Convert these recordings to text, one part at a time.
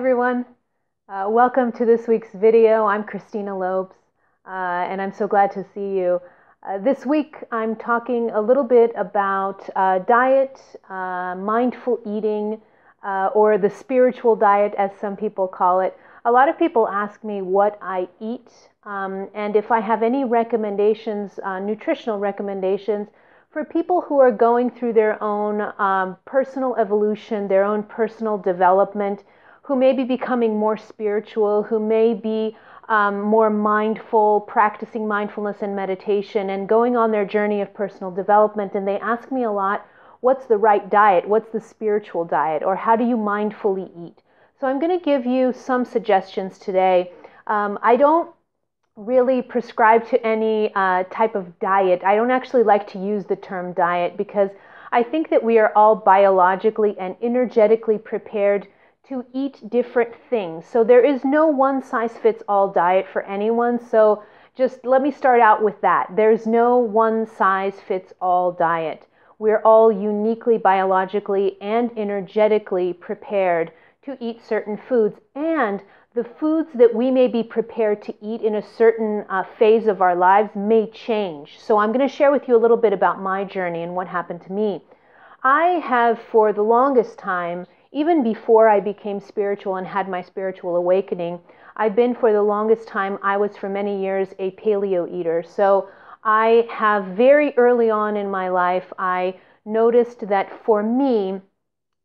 everyone. Uh, welcome to this week's video. I'm Christina Lopes, uh, and I'm so glad to see you. Uh, this week, I'm talking a little bit about uh, diet, uh, mindful eating, uh, or the spiritual diet, as some people call it. A lot of people ask me what I eat um, and if I have any recommendations, nutritional recommendations for people who are going through their own um, personal evolution, their own personal development who may be becoming more spiritual, who may be um, more mindful, practicing mindfulness and meditation, and going on their journey of personal development. And they ask me a lot, what's the right diet? What's the spiritual diet? Or how do you mindfully eat? So I'm going to give you some suggestions today. Um, I don't really prescribe to any uh, type of diet. I don't actually like to use the term diet because I think that we are all biologically and energetically prepared to eat different things. So there is no one size fits all diet for anyone. So just let me start out with that. There's no one size fits all diet. We're all uniquely biologically and energetically prepared to eat certain foods. And the foods that we may be prepared to eat in a certain uh, phase of our lives may change. So I'm going to share with you a little bit about my journey and what happened to me. I have, for the longest time, even before I became spiritual and had my spiritual awakening, I've been for the longest time, I was for many years a paleo eater. So I have very early on in my life, I noticed that for me,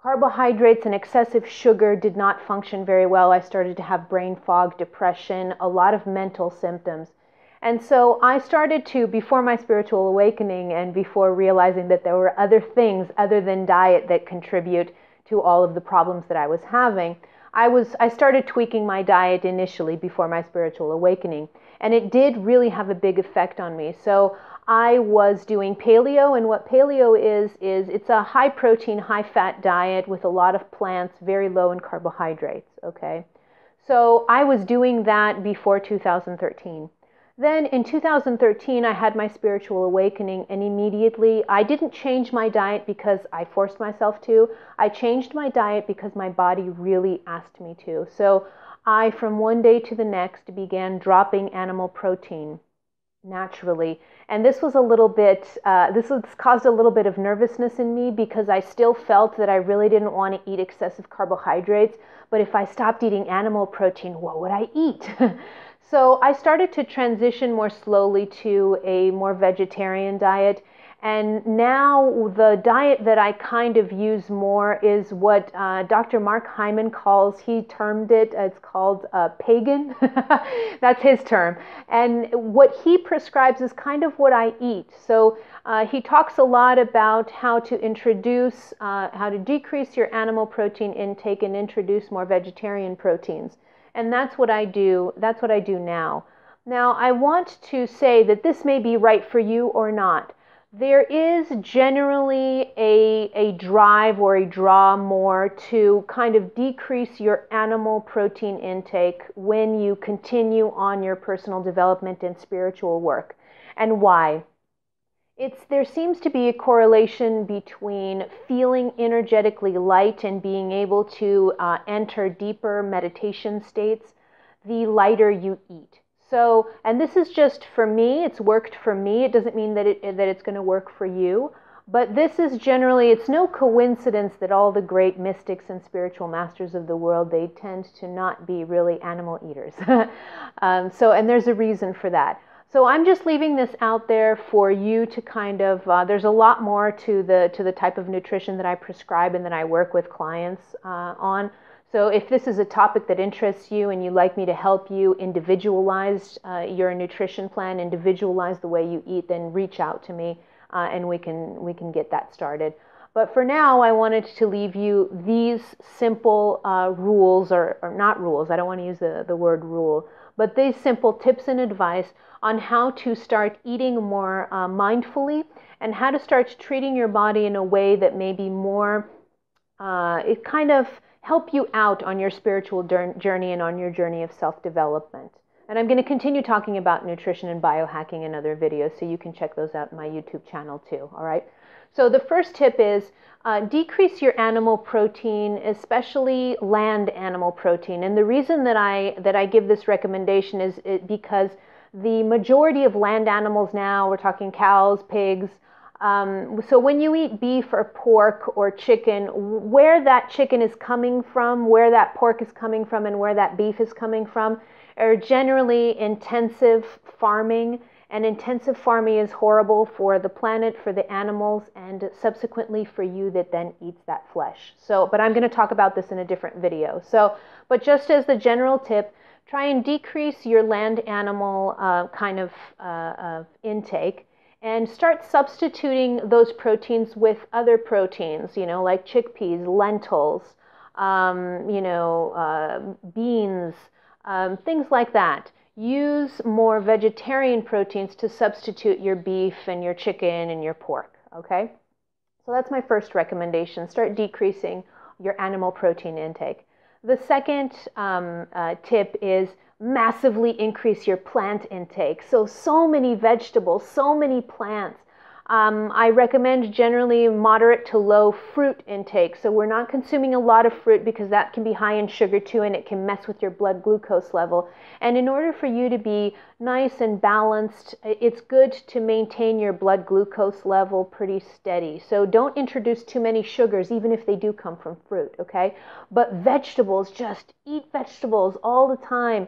carbohydrates and excessive sugar did not function very well. I started to have brain fog, depression, a lot of mental symptoms. And so I started to, before my spiritual awakening and before realizing that there were other things other than diet that contribute to all of the problems that I was having, I was I started tweaking my diet initially before my spiritual awakening, and it did really have a big effect on me. So I was doing paleo, and what paleo is is it's a high protein, high fat diet with a lot of plants, very low in carbohydrates. Okay, so I was doing that before 2013. Then in 2013, I had my spiritual awakening, and immediately I didn't change my diet because I forced myself to. I changed my diet because my body really asked me to. So I, from one day to the next, began dropping animal protein naturally. And this was a little bit, uh, this was caused a little bit of nervousness in me because I still felt that I really didn't want to eat excessive carbohydrates. But if I stopped eating animal protein, what would I eat? So I started to transition more slowly to a more vegetarian diet. And now the diet that I kind of use more is what uh, Dr. Mark Hyman calls, he termed it, it's called uh, pegan. That's his term. And what he prescribes is kind of what I eat. So uh, he talks a lot about how to introduce, uh, how to decrease your animal protein intake and introduce more vegetarian proteins. And that's what I do. That's what I do now. Now, I want to say that this may be right for you or not. There is generally a, a drive or a draw more to kind of decrease your animal protein intake when you continue on your personal development and spiritual work. And why? It's there seems to be a correlation between feeling energetically light and being able to uh, enter deeper meditation states the lighter you eat. So, and this is just for me, it's worked for me. It doesn't mean that it that it's going to work for you, but this is generally it's no coincidence that all the great mystics and spiritual masters of the world they tend to not be really animal eaters. um, so, and there's a reason for that. So I'm just leaving this out there for you to kind of. Uh, there's a lot more to the to the type of nutrition that I prescribe and that I work with clients uh, on. So if this is a topic that interests you and you'd like me to help you individualize uh, your nutrition plan, individualize the way you eat, then reach out to me uh, and we can we can get that started. But for now, I wanted to leave you these simple uh, rules, or, or not rules. I don't want to use the, the word rule, but these simple tips and advice on how to start eating more uh, mindfully and how to start treating your body in a way that may be more, uh, it kind of help you out on your spiritual journey and on your journey of self development. And I'm going to continue talking about nutrition and biohacking in other videos, so you can check those out in my YouTube channel too. All right. So the first tip is uh, decrease your animal protein, especially land animal protein. And the reason that I that I give this recommendation is because the majority of land animals now, we're talking cows, pigs. Um, so when you eat beef or pork or chicken, where that chicken is coming from, where that pork is coming from, and where that beef is coming from, are generally intensive farming and intensive farming is horrible for the planet, for the animals, and subsequently for you that then eats that flesh. So, but I'm going to talk about this in a different video. So, but just as the general tip, try and decrease your land animal uh, kind of uh, intake and start substituting those proteins with other proteins, you know, like chickpeas, lentils, um, you know, uh, beans, um, things like that use more vegetarian proteins to substitute your beef and your chicken and your pork, okay? So that's my first recommendation. Start decreasing your animal protein intake. The second um, uh, tip is massively increase your plant intake. So, so many vegetables, so many plants. Um, I recommend generally moderate to low fruit intake. So we're not consuming a lot of fruit because that can be high in sugar too and it can mess with your blood glucose level. And in order for you to be nice and balanced, it's good to maintain your blood glucose level pretty steady. So don't introduce too many sugars, even if they do come from fruit, okay? But vegetables, just eat vegetables all the time.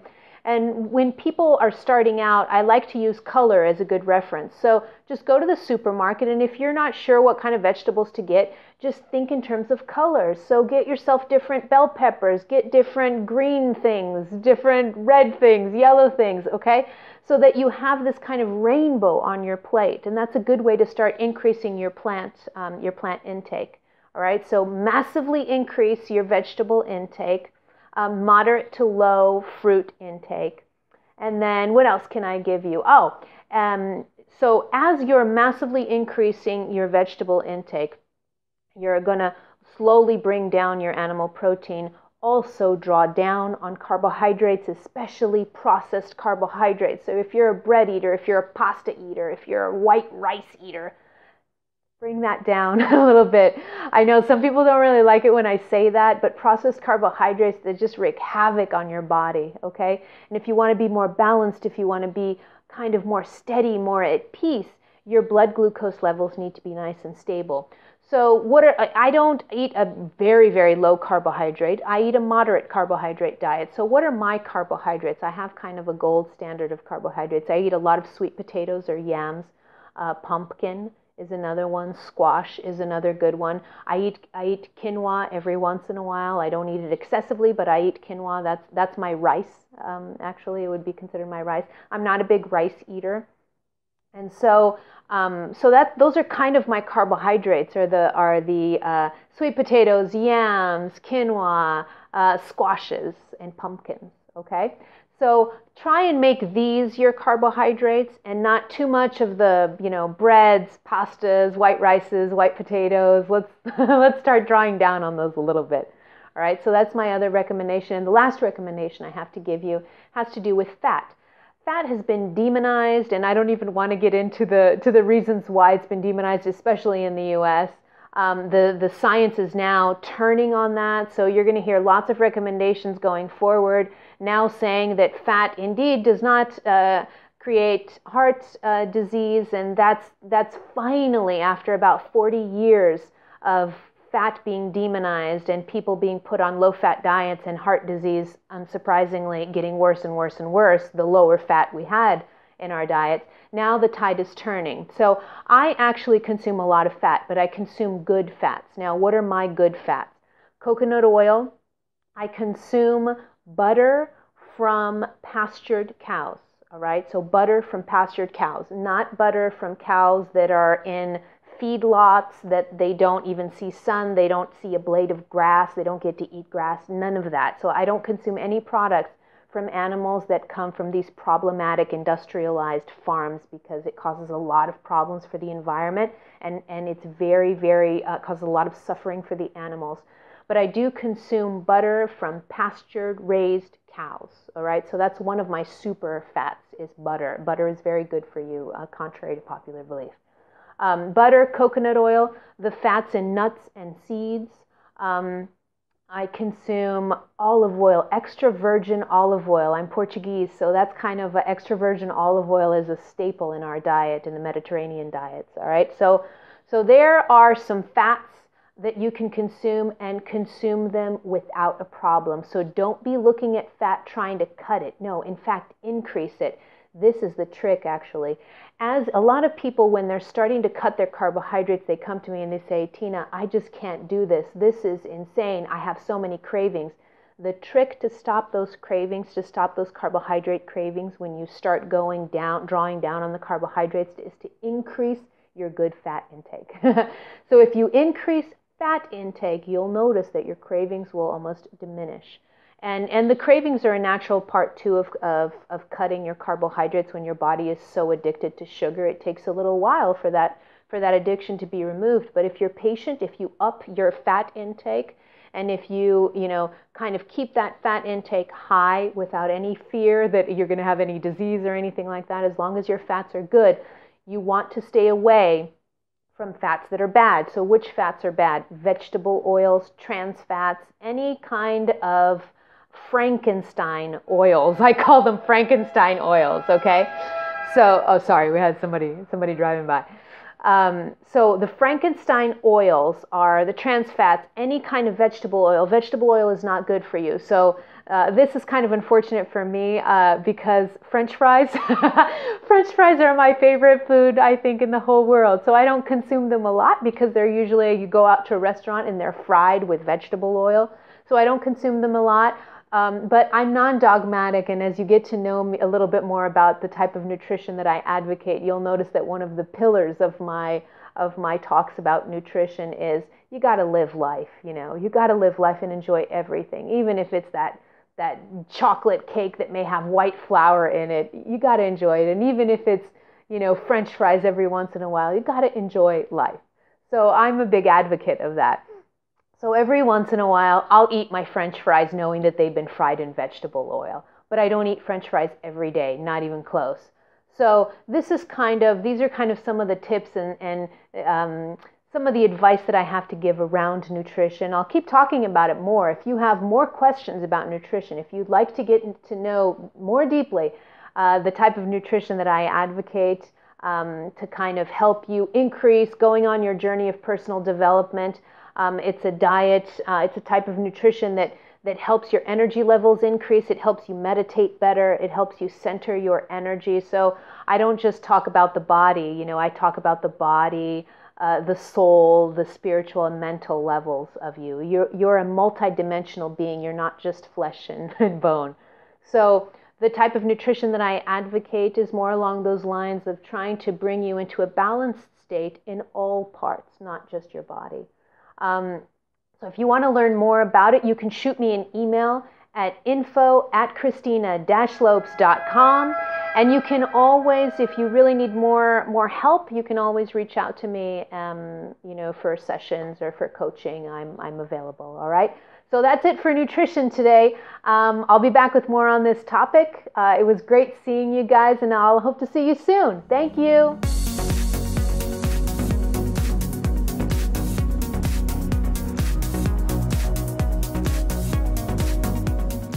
And when people are starting out, I like to use color as a good reference. So just go to the supermarket, and if you're not sure what kind of vegetables to get, just think in terms of colors. So get yourself different bell peppers, get different green things, different red things, yellow things, okay? So that you have this kind of rainbow on your plate. And that's a good way to start increasing your plant, um, your plant intake. All right, so massively increase your vegetable intake um, moderate to low fruit intake. And then what else can I give you? Oh, um, so as you're massively increasing your vegetable intake, you're going to slowly bring down your animal protein. Also, draw down on carbohydrates, especially processed carbohydrates. So, if you're a bread eater, if you're a pasta eater, if you're a white rice eater, bring that down a little bit. I know some people don't really like it when I say that, but processed carbohydrates they just wreak havoc on your body, okay? And if you want to be more balanced, if you want to be kind of more steady, more at peace, your blood glucose levels need to be nice and stable. So what are I don't eat a very very low carbohydrate. I eat a moderate carbohydrate diet. So what are my carbohydrates? I have kind of a gold standard of carbohydrates. I eat a lot of sweet potatoes or yams, uh, pumpkin, is another one. Squash is another good one. I eat I eat quinoa every once in a while. I don't eat it excessively, but I eat quinoa. That's that's my rice. Um, actually, it would be considered my rice. I'm not a big rice eater, and so um, so that those are kind of my carbohydrates. Are the are the uh, sweet potatoes, yams, quinoa, uh, squashes, and pumpkins. Okay. So try and make these your carbohydrates and not too much of the, you know, breads, pastas, white rices, white potatoes. Let's let's start drawing down on those a little bit. All right? So that's my other recommendation. And the last recommendation I have to give you has to do with fat. Fat has been demonized and I don't even want to get into the to the reasons why it's been demonized especially in the US. Um, the, the science is now turning on that, so you're going to hear lots of recommendations going forward. Now saying that fat indeed does not uh, create heart uh, disease, and that's, that's finally after about 40 years of fat being demonized and people being put on low fat diets and heart disease, unsurprisingly, getting worse and worse and worse the lower fat we had in our diets. Now the tide is turning. So I actually consume a lot of fat, but I consume good fats. Now, what are my good fats? Coconut oil. I consume butter from pastured cows. All right, so butter from pastured cows, not butter from cows that are in feedlots that they don't even see sun, they don't see a blade of grass, they don't get to eat grass, none of that. So I don't consume any products from animals that come from these problematic industrialized farms because it causes a lot of problems for the environment and, and it's very, very, uh, causes a lot of suffering for the animals. But I do consume butter from pastured raised cows, all right? So that's one of my super fats is butter. Butter is very good for you, uh, contrary to popular belief. Um, butter, coconut oil, the fats in nuts and seeds. Um, I consume olive oil, extra virgin olive oil. I'm Portuguese, so that's kind of extra virgin olive oil is a staple in our diet, in the Mediterranean diets. All right, so so there are some fats that you can consume and consume them without a problem. So don't be looking at fat trying to cut it. No, in fact, increase it. This is the trick, actually. As a lot of people, when they're starting to cut their carbohydrates, they come to me and they say, Tina, I just can't do this. This is insane. I have so many cravings. The trick to stop those cravings, to stop those carbohydrate cravings when you start going down, drawing down on the carbohydrates, is to increase your good fat intake. so if you increase fat intake, you'll notice that your cravings will almost diminish. And, and the cravings are a natural part too of, of, of cutting your carbohydrates when your body is so addicted to sugar. It takes a little while for that, for that addiction to be removed. But if you're patient, if you up your fat intake, and if you, you know, kind of keep that fat intake high without any fear that you're going to have any disease or anything like that, as long as your fats are good, you want to stay away from fats that are bad. So, which fats are bad? Vegetable oils, trans fats, any kind of Frankenstein oils. I call them Frankenstein oils, okay? So, oh, sorry, we had somebody somebody driving by. Um, so the Frankenstein oils are the trans fats, any kind of vegetable oil. Vegetable oil is not good for you. So uh, this is kind of unfortunate for me uh, because French fries, French fries are my favorite food, I think, in the whole world. So I don't consume them a lot because they're usually, you go out to a restaurant and they're fried with vegetable oil. So I don't consume them a lot. Um, but I'm non dogmatic, and as you get to know me a little bit more about the type of nutrition that I advocate, you'll notice that one of the pillars of my of my talks about nutrition is you got to live life. You know, you got to live life and enjoy everything, even if it's that that chocolate cake that may have white flour in it. You got to enjoy it. And even if it's, you know, french fries every once in a while, you got to enjoy life. So I'm a big advocate of that. So every once in a while, I'll eat my french fries knowing that they've been fried in vegetable oil. But I don't eat french fries every day, not even close. So this is kind of, these are kind of some of the tips and, and um, some of the advice that I have to give around nutrition. I'll keep talking about it more. If you have more questions about nutrition, if you'd like to get to know more deeply uh, the type of nutrition that I advocate um, to kind of help you increase going on your journey of personal development, um, it's a diet, uh, it's a type of nutrition that that helps your energy levels increase. It helps you meditate better. It helps you center your energy. So I don't just talk about the body, you know, I talk about the body, uh, the soul, the spiritual and mental levels of you. You're, you're a multidimensional being. You're not just flesh and, and bone. So, the type of nutrition that I advocate is more along those lines of trying to bring you into a balanced state in all parts, not just your body. Um, so, if you want to learn more about it, you can shoot me an email at info at christina-lopes.com. And you can always, if you really need more more help, you can always reach out to me, um, you know, for sessions or for coaching. I'm I'm available. All right. So that's it for nutrition today. Um, I'll be back with more on this topic. Uh, it was great seeing you guys, and I'll hope to see you soon. Thank you.